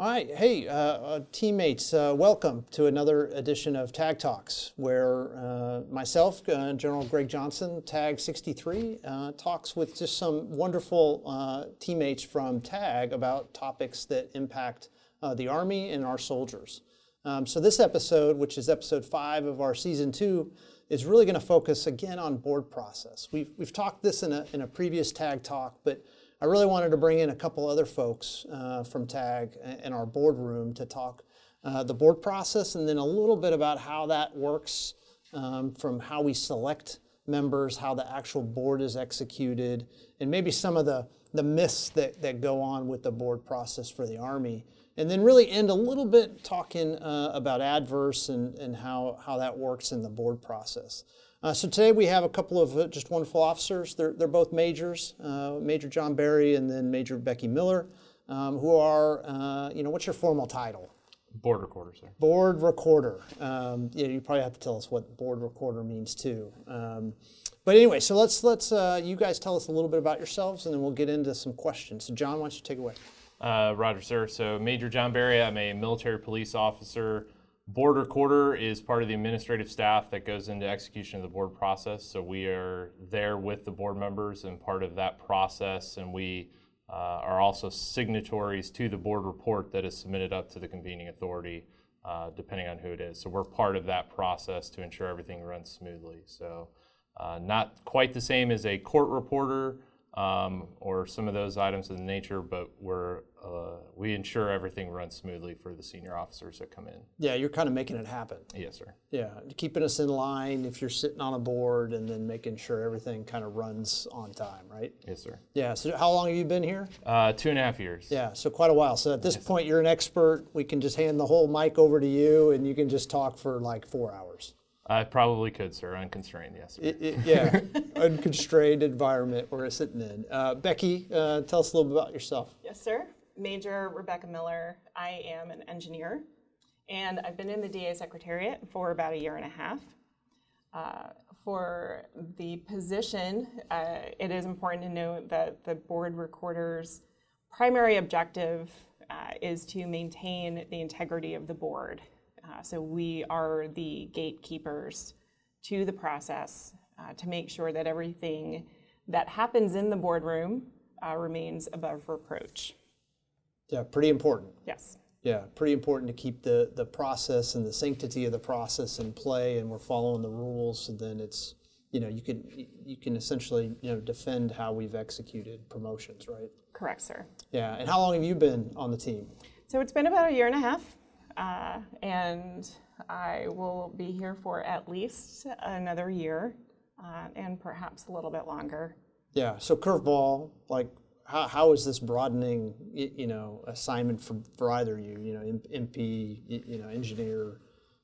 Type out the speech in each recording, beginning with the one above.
All right, hey, uh, uh, teammates, uh, welcome to another edition of Tag Talks, where uh, myself, uh, General Greg Johnson, Tag 63, uh, talks with just some wonderful teammates from Tag about topics that impact the Army and our soldiers. Um, so, this episode, which is episode five of our season two, is really going to focus again on board process. We've, we've talked this in a, in a previous Tag Talk, but I really wanted to bring in a couple other folks uh, from TAG in our boardroom to talk uh, the board process and then a little bit about how that works um, from how we select members, how the actual board is executed, and maybe some of the, the myths that, that go on with the board process for the Army. And then really end a little bit talking uh, about adverse and, and how, how that works in the board process. Uh, so today we have a couple of uh, just wonderful officers. They're, they're both majors, uh, Major John Barry and then Major Becky Miller, um, who are, uh, you know, what's your formal title? Board recorder, sir. Board recorder. Um, you, you probably have to tell us what board recorder means too. Um, but anyway, so let's let's uh, you guys tell us a little bit about yourselves, and then we'll get into some questions. So John, why don't you take it away? Uh, Roger, sir. So Major John Barry, I'm a military police officer. Board recorder is part of the administrative staff that goes into execution of the board process. So we are there with the board members and part of that process, and we uh, are also signatories to the board report that is submitted up to the convening authority, uh, depending on who it is. So we're part of that process to ensure everything runs smoothly. So uh, not quite the same as a court reporter um, or some of those items of the nature, but we're uh, we ensure everything runs smoothly for the senior officers that come in. Yeah, you're kind of making it happen. Yes, sir. Yeah, keeping us in line if you're sitting on a board, and then making sure everything kind of runs on time, right? Yes, sir. Yeah. So how long have you been here? Uh, two and a half years. Yeah, so quite a while. So at this point, you're an expert. We can just hand the whole mic over to you, and you can just talk for like four hours. I probably could, sir. Unconstrained, yes. Sir. It, it, yeah, unconstrained environment we're sitting in. Uh, Becky, uh, tell us a little bit about yourself. Yes, sir. Major Rebecca Miller. I am an engineer, and I've been in the DA Secretariat for about a year and a half. Uh, for the position, uh, it is important to note that the board recorder's primary objective uh, is to maintain the integrity of the board. Uh, so we are the gatekeepers to the process uh, to make sure that everything that happens in the boardroom uh, remains above reproach. Yeah, pretty important. Yes. Yeah, pretty important to keep the, the process and the sanctity of the process in play, and we're following the rules. And then it's, you know, you can you can essentially you know defend how we've executed promotions, right? Correct, sir. Yeah. And how long have you been on the team? So it's been about a year and a half, uh, and I will be here for at least another year, uh, and perhaps a little bit longer. Yeah. So curveball, like how, how is this broadening, you know, assignment for, for either you, you know, MP, you know, engineer?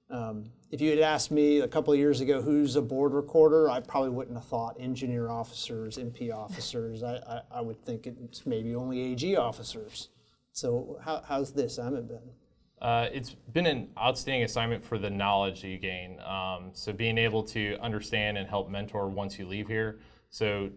Um, if you had asked me a couple of years ago who's a board recorder, I probably wouldn't have thought engineer officers, MP officers. I, I, I would think it's maybe only AG officers. So how, how's this? I haven't been. Uh, it's been an outstanding assignment for the knowledge that you gain. Um, so being able to understand and help mentor once you leave here. So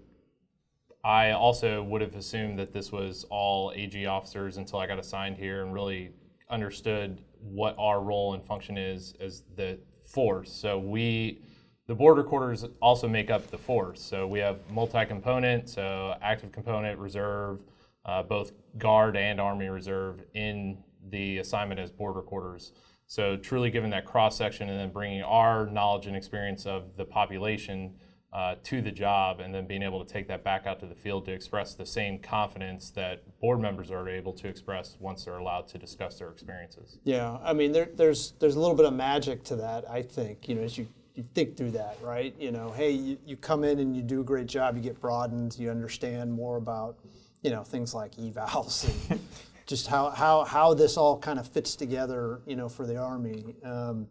I also would have assumed that this was all AG officers until I got assigned here and really understood what our role and function is as the force. So we, the board recorders also make up the force. So we have multi-component, so active component, reserve, uh, both guard and army reserve in the assignment as board recorders. So truly giving that cross section and then bringing our knowledge and experience of the population uh, to the job and then being able to take that back out to the field to express the same confidence that board members are able to express once they're allowed to discuss their experiences. Yeah, I mean, there, there's there's a little bit of magic to that. I think you know as you, you think through that, right? You know, hey, you, you come in and you do a great job. You get broadened. You understand more about you know things like evals and just how how how this all kind of fits together. You know, for the army. Um,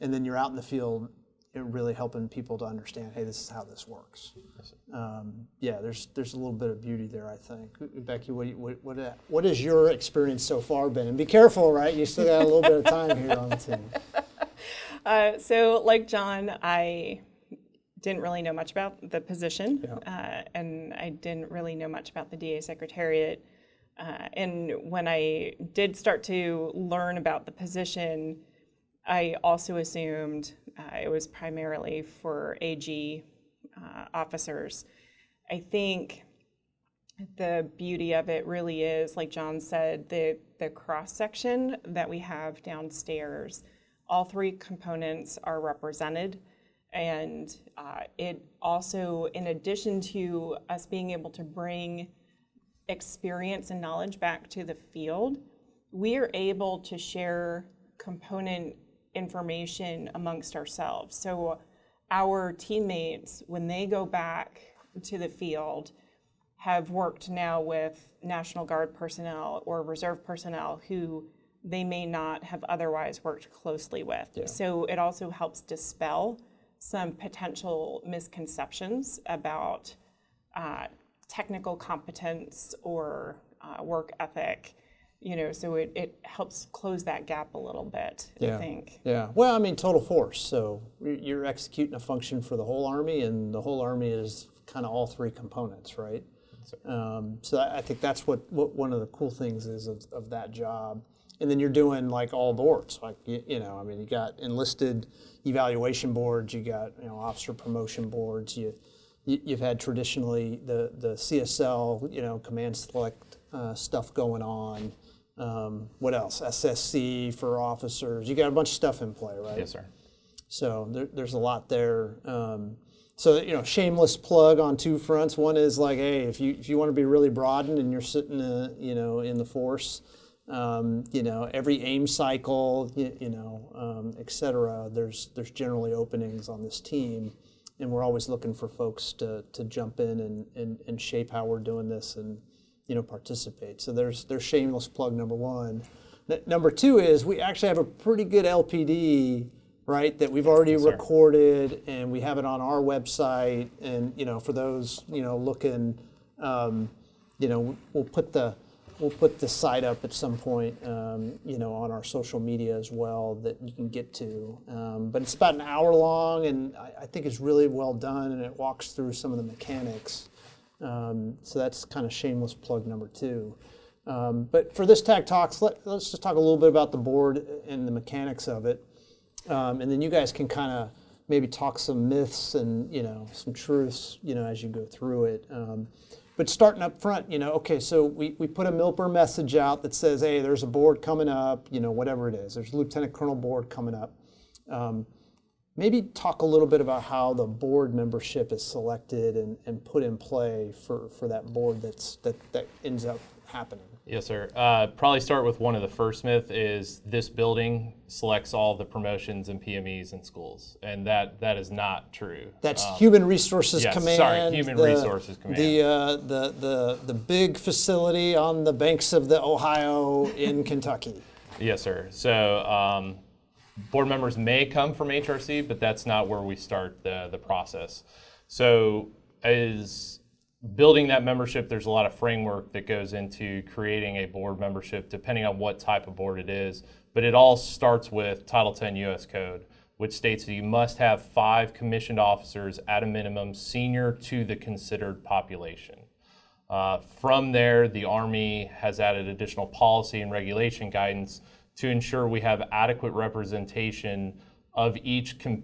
and then you're out in the field and really helping people to understand, hey, this is how this works. Um, yeah, there's there's a little bit of beauty there, I think. Becky, what what what, what has your experience so far been? And be careful, right? You still got a little bit of time here on the team. Uh, so, like John, I didn't really know much about the position, Yeah. uh, and I didn't really know much about the DA Secretariat. Uh, and when I did start to learn about the position, I also assumed uh, it was primarily for AG uh, officers. I think the beauty of it really is, like John said, the, the cross section that we have downstairs. All three components are represented. And uh, it also, in addition to us being able to bring experience and knowledge back to the field, we are able to share component information amongst ourselves. So our teammates, when they go back to the field, have worked now with National Guard personnel or reserve personnel who they may not have otherwise worked closely with. So it also helps dispel some potential misconceptions about uh, technical competence or uh, work ethic. You know, so it, it helps close that gap a little bit, I think. Yeah, well, I mean, total force. So you're executing a function for the whole army, and the whole army is kind of all three components, right? Um, so I I think that's what, what one of the cool things is of, of that job. And then you're doing like all boards, like you, you know, I mean, you got enlisted evaluation boards, you got you know officer promotion boards, you, you you've had traditionally the the CSL, you know, command select uh, stuff going on. Um, what else? SSC for officers. You got a bunch of stuff in play, right? Yes, sir. So there, there's a lot there. Um, so you know, shameless plug on two fronts. One is like, hey, if you if you want to be really broadened and you're sitting, uh, you know, in the force, um, you know, every aim cycle, you, you know, um, et cetera. There's there's generally openings on this team, and we're always looking for folks to to jump in and and, and shape how we're doing this and you know participate. So there's there's shameless plug number one. N- number two is we actually have a pretty good LPD right that we've already sir. recorded and we have it on our website and you know for those you know looking um, you know we'll put the we'll put the site up at some point um, you know on our social media as well that you can get to. Um, but it's about an hour long and I, I think it's really well done and it walks through some of the mechanics. Um, so that's kind of shameless plug number two. Um, but for this tag talks let, let's just talk a little bit about the board and the mechanics of it. Um, and then you guys can kind of maybe talk some myths and you know some truths you know as you go through it. Um, but starting up front you know okay so we, we put a milper message out that says hey there's a board coming up you know whatever it is. There's a lieutenant colonel board coming up. Um, maybe talk a little bit about how the board membership is selected and, and put in play for, for that board that's that, that ends up happening Yes, sir. Uh, probably start with one of the first myth is this building selects all the promotions and PMEs in schools, and that that is not true. That's Human Resources yes, Command. sorry, Human Resources Command. The, uh, the, the, the big facility on the banks of the Ohio in Kentucky. Yes, sir. So um, board members may come from HRC, but that's not where we start the, the process. So as building that membership, there's a lot of framework that goes into creating a board membership, depending on what type of board it is. But it all starts with Title 10 U.S. Code, which states that you must have five commissioned officers at a minimum senior to the considered population. Uh, from there, the Army has added additional policy and regulation guidance to ensure we have adequate representation of each com-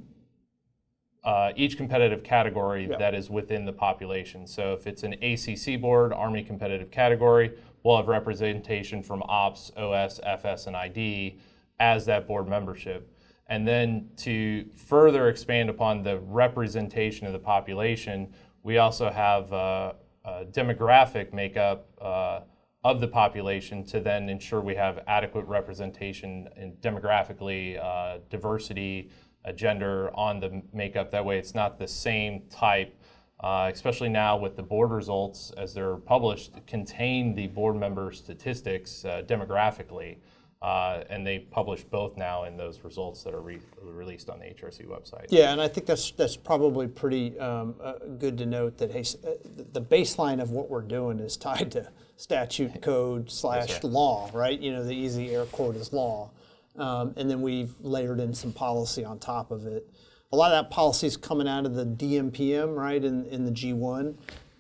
uh, each competitive category that is within the population. So if it's an ACC board, Army competitive category, we'll have representation from Ops, OS, FS, and ID as that board membership. And then to further expand upon the representation of the population, we also have uh, a demographic makeup uh, of the population to then ensure we have adequate representation in demographically, uh, diversity, uh, gender on the makeup. That way, it's not the same type. Uh, especially now with the board results as they're published, contain the board member statistics uh, demographically. Uh, and they publish both now in those results that are re- released on the HRC website. Yeah, and I think that's that's probably pretty um, uh, good to note that hey, s- uh, the baseline of what we're doing is tied to statute, code slash sir. law, right? You know, the easy air quote is law, um, and then we've layered in some policy on top of it. A lot of that policy is coming out of the DMPM, right, in in the G1.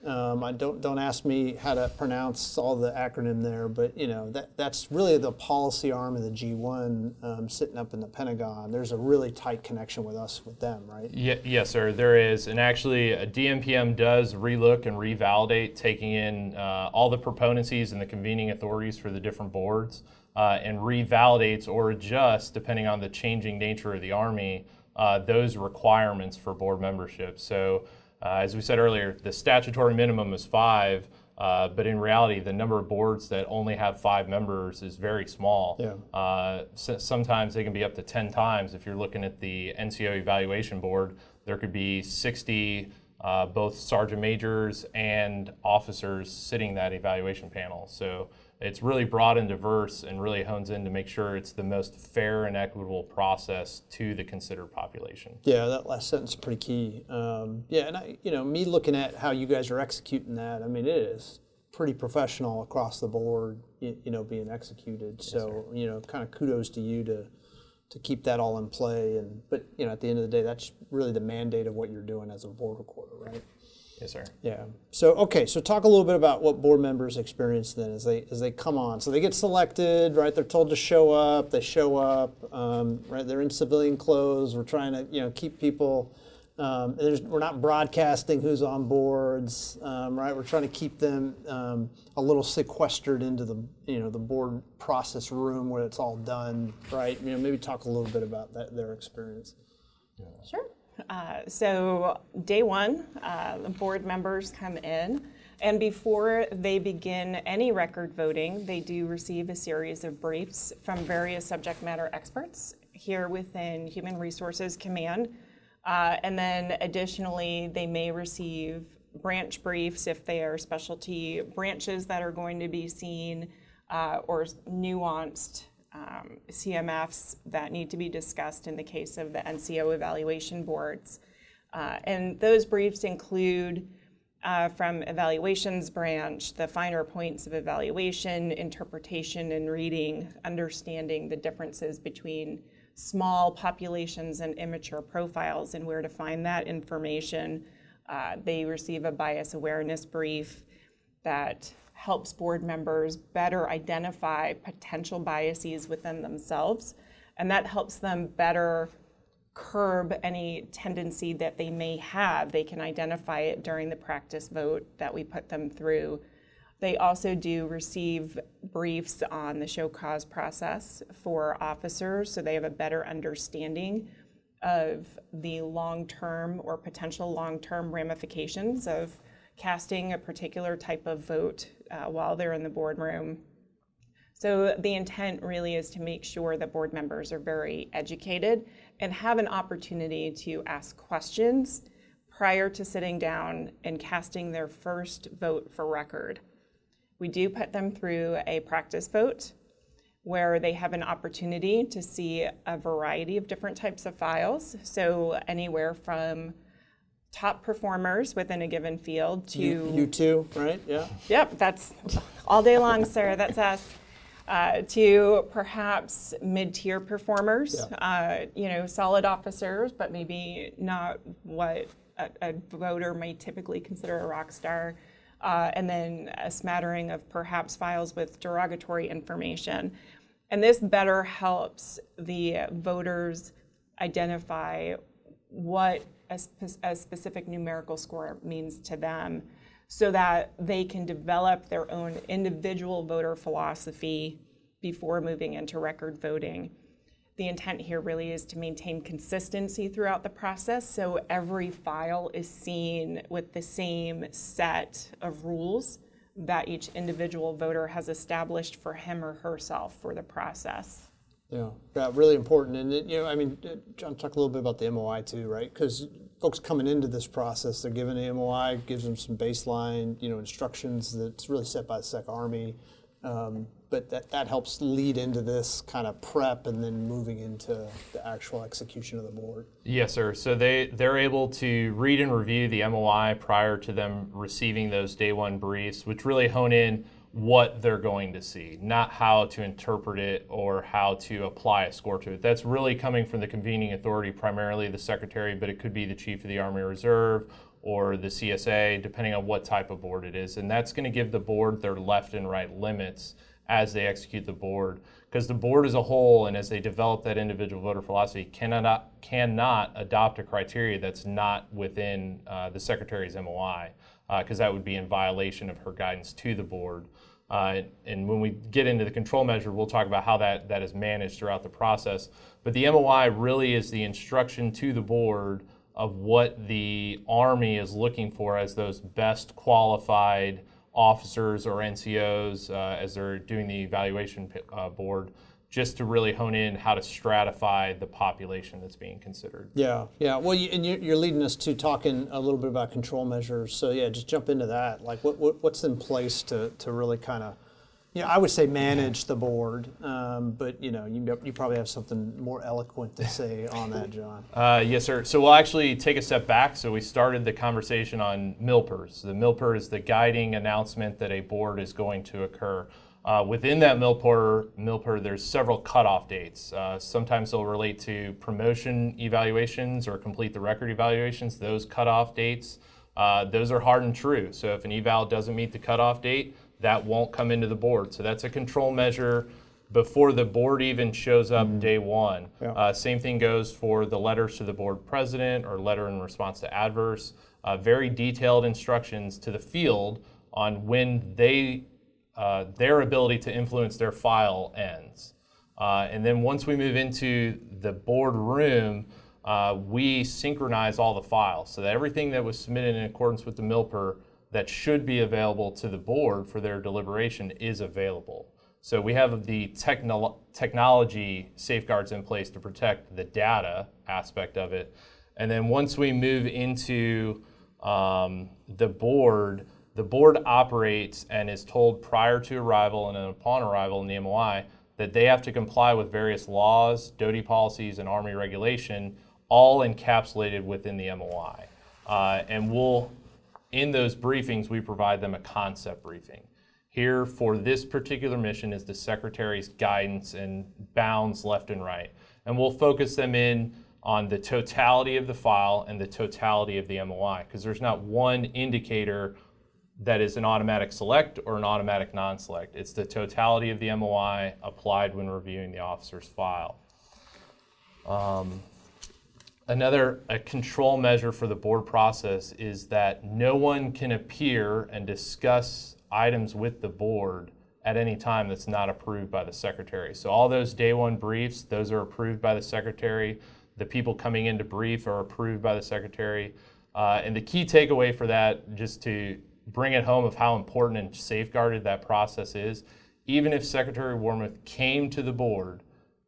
Um, I don't don't ask me how to pronounce all the acronym there, but you know that that's really the policy arm of the G1 um, sitting up in the Pentagon. There's a really tight connection with us with them, right? Ye- yes, sir. There is, and actually, a DMPM does relook and revalidate, taking in uh, all the proponencies and the convening authorities for the different boards, uh, and revalidates or adjusts depending on the changing nature of the Army uh, those requirements for board membership. So, uh, as we said earlier, the statutory minimum is five. Uh, but in reality, the number of boards that only have five members is very small. Yeah. Uh, so- sometimes they can be up to 10 times. If you're looking at the NCO evaluation board, there could be 60 uh, both sergeant majors and officers sitting that evaluation panel. So it's really broad and diverse and really hones in to make sure it's the most fair and equitable process to the considered population. Yeah, that last sentence is pretty key. Um, yeah, and I, you know, me looking at how you guys are executing that, I mean, it is pretty professional across the board. You, you know, being executed. so you know, kind of kudos to you to to keep that all in play. And but you know, at the end of the day, that's really the mandate of what you're doing as a board recorder, right? Yes, sir. Yeah. So okay, so talk a little bit about what board members experience then as they as they come on. So they get selected, right? They're told to show up. They show up, um, right? They're in civilian clothes. We're trying to you know keep people. Um, there's, we're not broadcasting who's on boards, um, right? We're trying to keep them um, a little sequestered into the you know the board process room where it's all done, right? You know, maybe talk a little bit about that their experience. Sure. Uh, so, day one, uh, the board members come in, and before they begin any record voting, they do receive a series of briefs from various subject matter experts here within Human Resources Command. Uh, and then additionally, they may receive branch briefs if they are specialty branches that are going to be seen uh, or nuanced um, CMFs that need to be discussed in the case of the NCO evaluation boards. Uh, and those briefs include uh, from evaluations branch, the finer points of evaluation, interpretation and reading, understanding the differences between small populations and immature profiles and where to find that information. Uh, they receive a bias awareness brief that helps board members better identify potential biases within themselves, and that helps them better curb any tendency that they may have. They can identify it during the practice vote that we put them through. They also do receive briefs on the show cause process for officers, so they have a better understanding of the long-term or potential long-term ramifications of casting a particular type of vote uh, while they're in the boardroom. So the intent really is to make sure that board members are very educated and have an opportunity to ask questions prior to sitting down and casting their first vote for record. We do put them through a practice vote where they have an opportunity to see a variety of different types of files. So anywhere from top performers within a given field to You, you too, right? Yeah. Yep, that's all day long, sir. That's us. Uh, to perhaps mid-tier performers, uh, you know, solid officers, but maybe not what a, a voter may typically consider a rock star. Uh, and then a smattering of perhaps files with derogatory information. And this better helps the voters identify what a, spe- a specific numerical score means to them so that they can develop their own individual voter philosophy before moving into record voting. The intent here really is to maintain consistency throughout the process so every file is seen with the same set of rules that each individual voter has established for him or herself for the process. Yeah, yeah, really important. And, it- you know, I mean, uh, John, talk a little bit about the MOI too, right? Because folks coming into this process, they're given the MOI, gives them some baseline, you know, instructions that's really set by the Sec Army. Um, but that, that helps lead into this kind of prep and then moving into the actual execution of the board. Yes, sir. So they they're able to read and review the MOI prior to them receiving those day one briefs, which really hone in what they're going to see, not how to interpret it or how to apply a score to it. That's really coming from the convening authority, primarily the secretary, but it could be the chief of the Army Reserve or the CSA, depending on what type of board it is. And that's going to give the board their left and right limits as they execute the board. Because the board as a whole, and as they develop that individual voter philosophy, cannot, cannot adopt a criteria that's not within uh, the secretary's MOI, because that would be in violation of her guidance to the board. Uh, and when we get into the control measure, we'll talk about how that, that is managed throughout the process. But the MOI really is the instruction to the board of what the Army is looking for as those best qualified officers or NCOs uh, as they're doing the evaluation uh, board, just to really hone in how to stratify the population that's being considered. Yeah, yeah. Well, you, and you're, you're leading us to talking a little bit about control measures. So yeah, just jump into that. Like, what, what what's in place to to really kind of, you know, I would say manage the board, um, but you know, you you probably have something more eloquent to say on that, John. Uh, yes, sir. So we'll actually take a step back. So we started the conversation on MILPERS. The MILPER is the guiding announcement that a board is going to occur. Uh, within that MILPER, there's several cutoff dates. Uh, sometimes they'll relate to promotion evaluations or complete the record evaluations. Those cutoff dates, uh, those are hard and true. So if an eval doesn't meet the cutoff date, that won't come into the board. So that's a control measure before the board even shows up day one. Yeah. Uh, same thing goes for the letters to the board president or letter in response to adverse. Uh, very detailed instructions to the field on when they uh, their ability to influence their file ends. Uh, and then once we move into the board room, uh, we synchronize all the files so that everything that was submitted in accordance with the MILPER that should be available to the board for their deliberation is available. So we have the technolo- technology safeguards in place to protect the data aspect of it. And then once we move into um, the board, the board operates and is told prior to arrival and upon arrival in the MOI that they have to comply with various laws, DoDI policies, and Army regulation, all encapsulated within the MOI. Uh, and we'll, in those briefings, we provide them a concept briefing. Here for this particular mission is the Secretary's guidance and bounds left and right. And we'll focus them in on the totality of the file and the totality of the MOI, because there's not one indicator that is an automatic select or an automatic non-select. It's the totality of the MOI applied when reviewing the officer's file. Um, Another a control measure for the board process is that no one can appear and discuss items with the board at any time that's not approved by the secretary. So all those day one briefs, those are approved by the secretary. The people coming in to brief are approved by the secretary. Uh, and the key takeaway for that, just to bring it home of how important and safeguarded that process is, even if Secretary Wormuth came to the board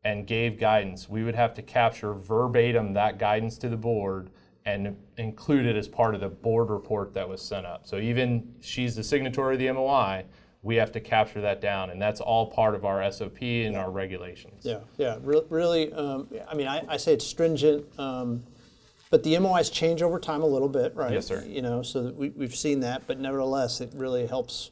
and gave guidance, we would have to capture verbatim that guidance to the board and include it as part of the board report that was sent up. So even she's the signatory of the MOI, we have to capture that down, and that's all part of our SOP and our regulations. Yeah, yeah. Re- really, um, I mean, I, I say it's stringent, um, but the MOIs change over time a little bit, right? Yes, sir. You know, so that we, we've seen that, but nevertheless, it really helps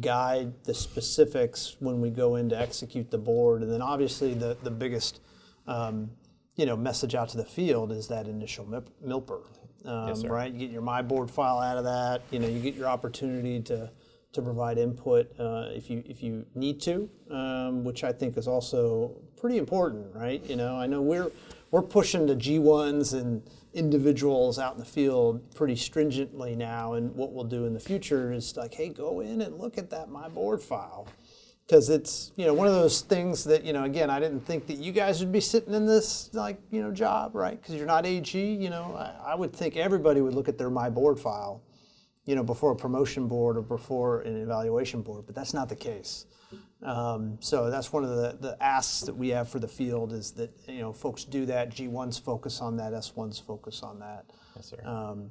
guide the specifics when we go in to execute the board. And then obviously, the the biggest, um, you know, message out to the field is that initial MIP, MILPER, um, Yes, right? You get your My Board file out of that. You know, you get your opportunity to to provide input uh, if you if you need to, um, which I think is also pretty important, right? You know, I know we're we're pushing the G1s and individuals out in the field pretty stringently now, and what we'll do in the future is like, hey, go in and look at that My Board file. Because it's you know one of those things that you know again I didn't think that you guys would be sitting in this like you know job right because you're not AG you know I, I would think everybody would look at their my board file you know, before a promotion board or before an evaluation board, but that's not the case. Um, so that's one of the, the asks that we have for the field is that, you know, folks do that, G1s focus on that, S1s focus on that. Yes, sir. Um,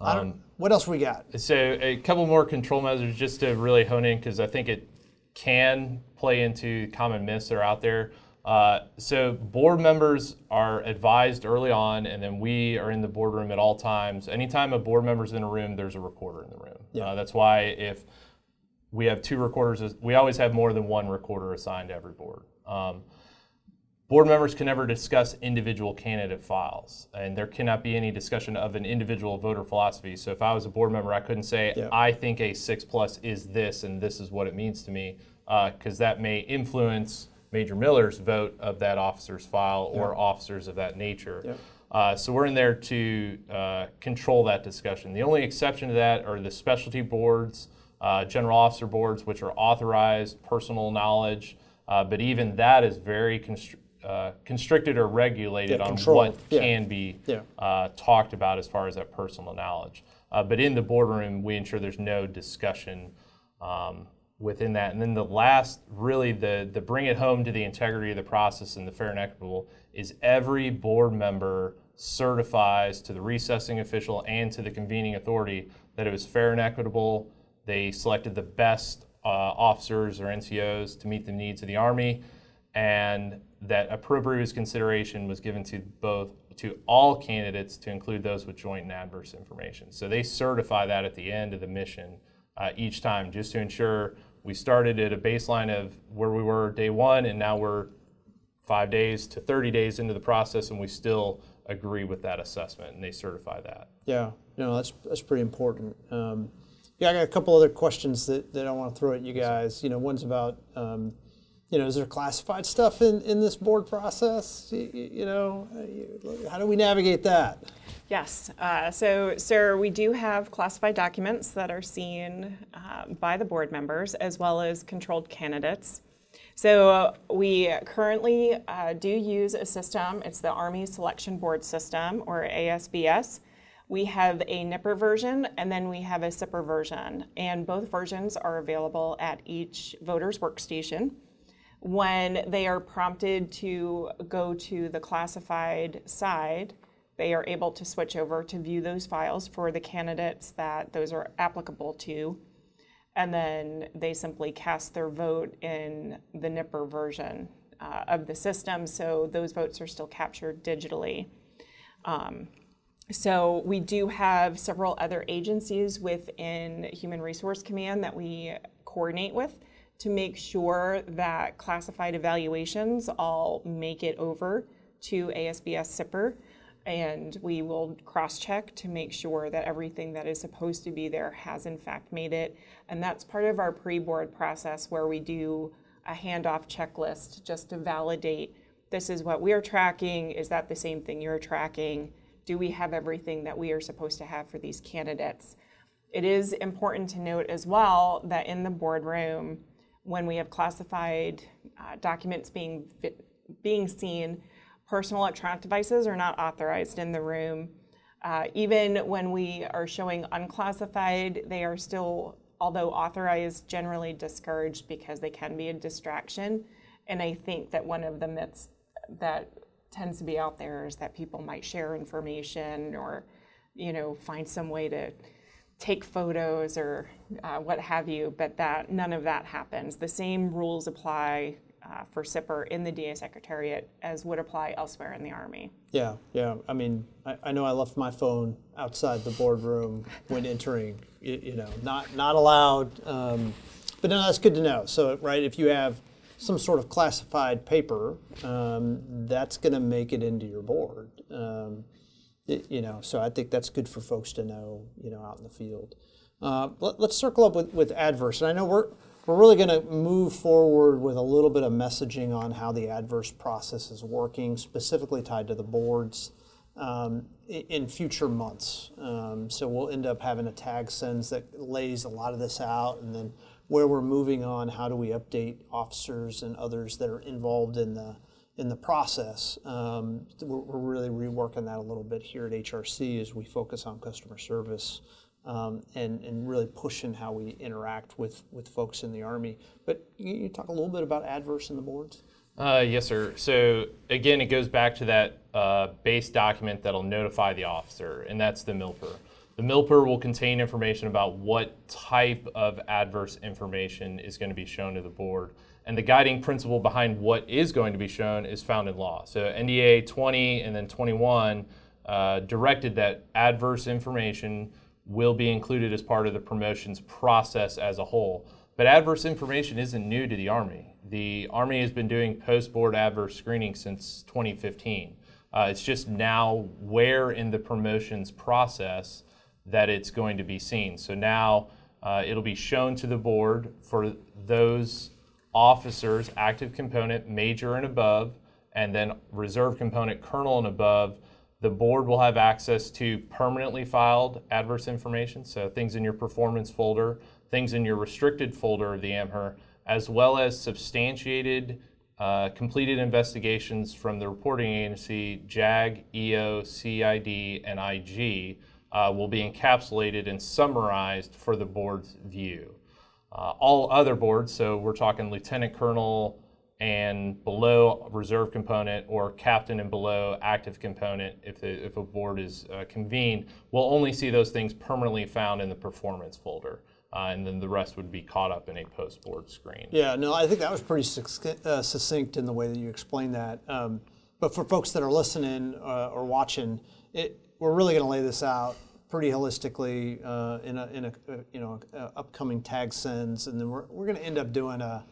don't, what else we got? So a couple more control measures just to really hone in because I think it can play into common myths that are out there. Uh, so board members are advised early on, and then we are in the boardroom at all times. Anytime a board member's in a room, there's a recorder in the room. Yeah. Uh, that's why if we have two recorders, we always have more than one recorder assigned to every board. Um, board members can never discuss individual candidate files, and there cannot be any discussion of an individual voter philosophy. So if I was a board member, I couldn't say, Yeah. I think a six plus is this, and this is what it means to me, because that may influence Major Miller's vote of that officer's file or officers of that nature. Yeah. Uh, so we're in there to uh, control that discussion. The only exception to that are the specialty boards, uh, general officer boards, which are authorized personal knowledge. Uh, but even that is very uh, constricted or regulated Yeah, on what Yeah. can be Yeah. uh, talked about as far as that personal knowledge. Uh, but in the boardroom, we ensure there's no discussion um, within that. And then the last, really, the the bring it home to the integrity of the process and the fair and equitable is every board member certifies to the recessing official and to the convening authority that it was fair and equitable. They selected the best uh, officers or NCOs to meet the needs of the Army, and that appropriate consideration was given to both to all candidates to include those with joint and adverse information. So they certify that at the end of the mission uh, each time, just to ensure we started at a baseline of where we were day one, and now we're five days to 30 days into the process, and we still agree with that assessment, and they certify that. Yeah, no, that's that's pretty important. Um, yeah, I got a couple other questions that, that I want to throw at you guys. You know, one's about, um, you know, is there classified stuff in, in this board process? You, you know, uh, how do we navigate that? Yes, uh, so, sir, we do have classified documents that are seen uh, by the board members as well as controlled candidates. So uh, we currently uh, do use a system, it's the Army Selection Board System, or ASBS. We have a NIPR version and then we have a SIPR version, and both versions are available at each voter's workstation when they are prompted to go to the classified side, they are able to switch over to view those files for the candidates that those are applicable to. And then they simply cast their vote in the NIPR version uh, of the system, so those votes are still captured digitally. Um, So we do have several other agencies within Human Resource Command that we coordinate with to make sure that classified evaluations all make it over to ASBS SIPR. And we will cross-check to make sure that everything that is supposed to be there has in fact made it. And that's part of our pre-board process where we do a handoff checklist just to validate, this is what we're tracking, is that the same thing you're tracking? Do we have everything that we are supposed to have for these candidates? It is important to note as well that in the boardroom, when we have classified uh, documents being, being seen, personal electronic devices are not authorized in the room. Uh, Even when we are showing unclassified, they are still, although authorized, generally discouraged because they can be a distraction. And I think that one of the myths that tends to be out there is that people might share information or, you know, find some way to take photos or uh, what have you, but that, none of that happens. The same rules apply uh, for SIPR in the DA Secretariat as would apply elsewhere in the Army. Yeah, yeah. I mean, I, I know I left my phone outside the boardroom when entering. You, you know, not not allowed. Um, but no, that's good to know. So, right, if you have some sort of classified paper, um, that's going to make it into your board. Um, y- you know, so I think that's good for folks to know. You know, out in the field. Uh, let, let's circle up with, with adverse, and I know we're we're really going to move forward with a little bit of messaging on how the adverse process is working, specifically tied to the boards um, in future months. Um, so we'll end up having a tag sends that lays a lot of this out, and then where we're moving on, how do we update officers and others that are involved in the in the process. Um, we're, we're really reworking that a little bit here at HRC as we focus on customer service um, and, and really pushing how we interact with, with folks in the Army. But you, you talk a little bit about adverse in the boards? Uh, yes, sir. So again, it goes back to that uh, base document that'll notify the officer, and that's the MILPER. The MILPER will contain information about what type of adverse information is going to be shown to the board. And the guiding principle behind what is going to be shown is found in law. So NDAA 20 and then 21 uh, directed that adverse information will be included as part of the promotions process as a whole. But adverse information isn't new to the Army. The Army has been doing post board adverse screening since 2015. Uh, it's just now where in the promotions process that it's going to be seen. So now uh, it'll be shown to the board for those officers, active component, major and above, and then reserve component, colonel and above. The board will have access to permanently filed adverse information, so things in your performance folder, things in your restricted folder of the AMHRR, as well as substantiated uh, completed investigations from the reporting agency, JAG, EO, CID, and IG, uh, will be encapsulated and summarized for the board's view. Uh, all other boards, so we're talking lieutenant colonel and below reserve component or captain and below active component, if, the, if a board is uh, convened, will only see those things permanently found in the performance folder. Uh, and then the rest would be caught up in a post board screen. Yeah, no, I think that was pretty succ- uh, succinct in the way that you explained that. Um, but for folks that are listening uh, or watching, it, we're really going to lay this out pretty holistically uh, in a, in a uh, you know uh, upcoming tag sends, and then we're, we're going to end up doing a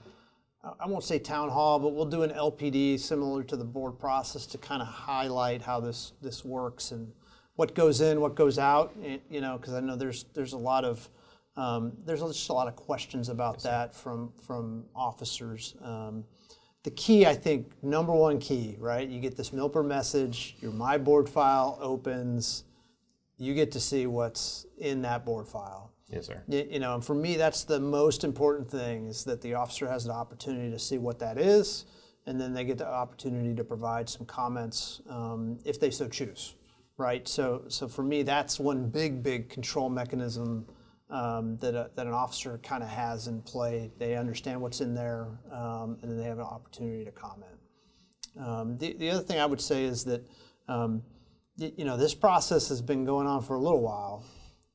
I won't say town hall, but we'll do an LPD similar to the board process to kind of highlight how this this works and what goes in, what goes out. eh, You know, because I know there's there's a lot of um, there's just a lot of questions about that from from officers. Um, the key, I think, number one key, right? You get this Milper message, your My Board file opens, you get to see what's in that board file. Yes, sir. Y- You know, and for me, that's the most important thing is that the officer has the opportunity to see what that is, and then they get the opportunity to provide some comments um, if they so choose, right? So, so for me, that's one big, big control mechanism um, that, a, that an officer kind of has in play. They understand what's in there, um, and then they have an opportunity to comment. Um, the, the other thing I would say is that, um, you know, this process has been going on for a little while,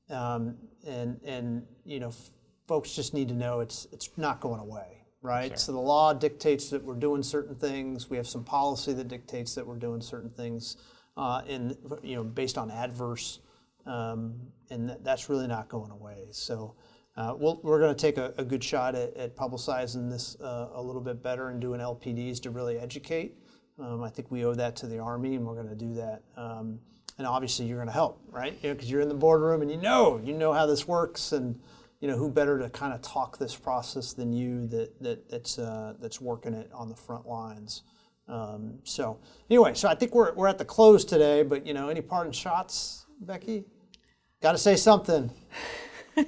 um, and and you know, f- folks just need to know it's it's not going away, right? So the law dictates that we're doing certain things. We have some policy that dictates that we're doing certain things, uh, in you know, based on adverse, um, and that, that's really not going away. So. Uh, we'll, we're going to take a, a good shot at, at publicizing this uh, a little bit better and doing LPDs to really educate. Um, I think we owe that to the Army, and we're going to do that. Um, and obviously, you're going to help, right? Because you're in the boardroom and you know, you know how this works, and you know who better to kind of talk this process than you that, that that's uh, that's working it on the front lines. Um, so anyway, so I think we're, we're at the close today. But you know, any parting shots, Becky? Got to say something.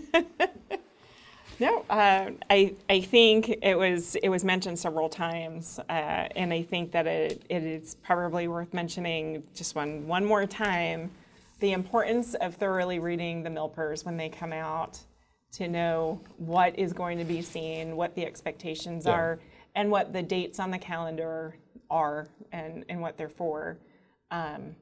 No, uh, I I think it was it was mentioned several times, uh, and I think that it, it is probably worth mentioning just one one more time, the importance of thoroughly reading the milpers when they come out, to know what is going to be seen, what the expectations are, and what the dates on the calendar are, and and what they're for. Um,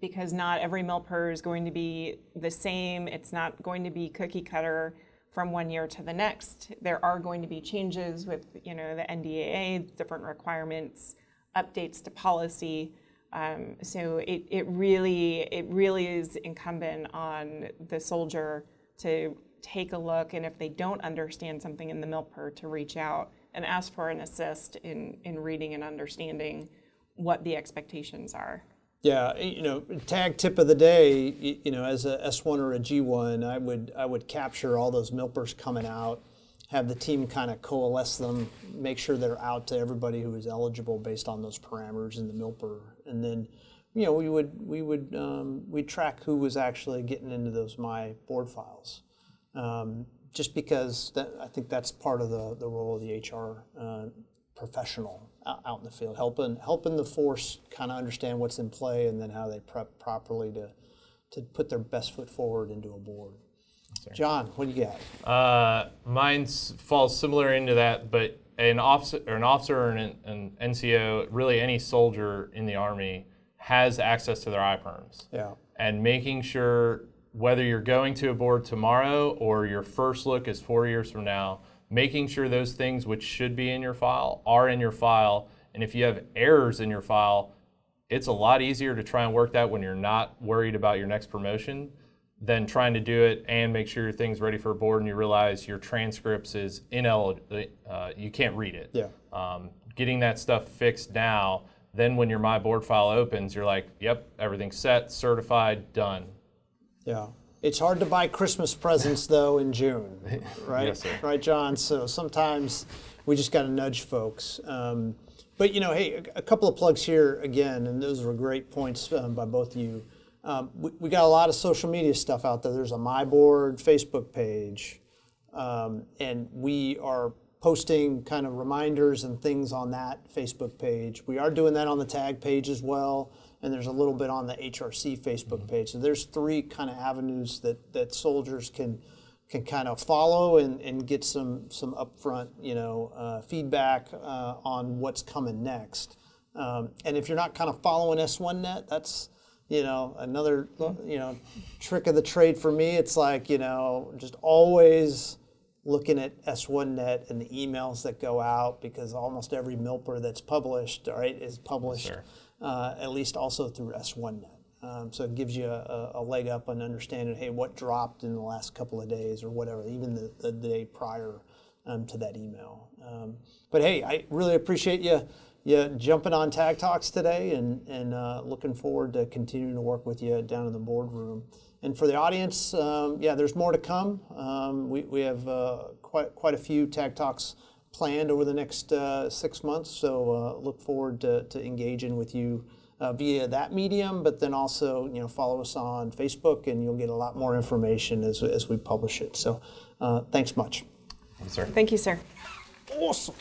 because not every milper is going to be the same. It's not going to be cookie cutter from one year to the next. There are going to be changes with, you know, the NDAA, different requirements, updates to policy. Um, so it, it really it really is incumbent on the soldier to take a look, and if they don't understand something in the milper, to reach out and ask for an assist in in reading and understanding what the expectations are. Yeah, you know, tag tip of the day. You know, as a S1 or a G1, I would I would capture all those milpers coming out, have the team kind of coalesce them, make sure they're out to everybody who is eligible based on those parameters in the milper, and then, you know, we would we would um, we track who was actually getting into those my board files, um, just because that I think that's part of the the role of the HR uh, professional out, out in the field, helping helping the force kind of understand what's in play and then how they prep properly to to put their best foot forward into a board. John, what do you got? Uh, mine falls similar into that, but an officer or an officer or an, an NCO, really any soldier in the army, has access to their iPerms. Yeah. And making sure whether you're going to a board tomorrow or your first look is four years from now, making sure those things which should be in your file are in your file. And if you have errors in your file, it's a lot easier to try and work that when you're not worried about your next promotion than trying to do it and make sure your thing's ready for a board and you realize your transcripts is ineligible, uh, you can't read it. Yeah. Um, getting that stuff fixed now, then when your My Board file opens, you're like, yep, everything's set, certified, done. Yeah. It's hard to buy Christmas presents though in June, right? Yes, sir. Right, John? So sometimes we just got to nudge folks. Um, but you know, hey, a, a couple of plugs here again, and those were great points um, by both of you. Um, we, we got a lot of social media stuff out there. There's a My Board Facebook page, um, and we are posting kind of reminders and things on that Facebook page. We are doing that on the tag page as well, and there's a little bit on the HRC Facebook page. So there's three kind of avenues that that soldiers can can kind of follow and, and get some some upfront you know uh, feedback uh, on what's coming next. Um, and if you're not kind of following S1Net, that's you know another you know trick of the trade for me. It's like you know just always looking at S1Net and the emails that go out because almost every MILPER that's published, right, is published sir. Uh, at least also through S1Net. Um, so it gives you a, a leg up on understanding, hey, what dropped in the last couple of days or whatever, even the, the day prior um, to that email. Um, but hey, I really appreciate you you jumping on Tag Talks today and, and uh, looking forward to continuing to work with you down in the boardroom. And for the audience, um, yeah, there's more to come. Um, we, we have uh, quite, quite a few Tag Talks planned over the next uh, six months, so uh, look forward to, to engaging with you uh, via that medium, but then also, you know, follow us on Facebook and you'll get a lot more information as, as we publish it. So uh, thanks much. Yes, sir. Thank you, sir. Awesome.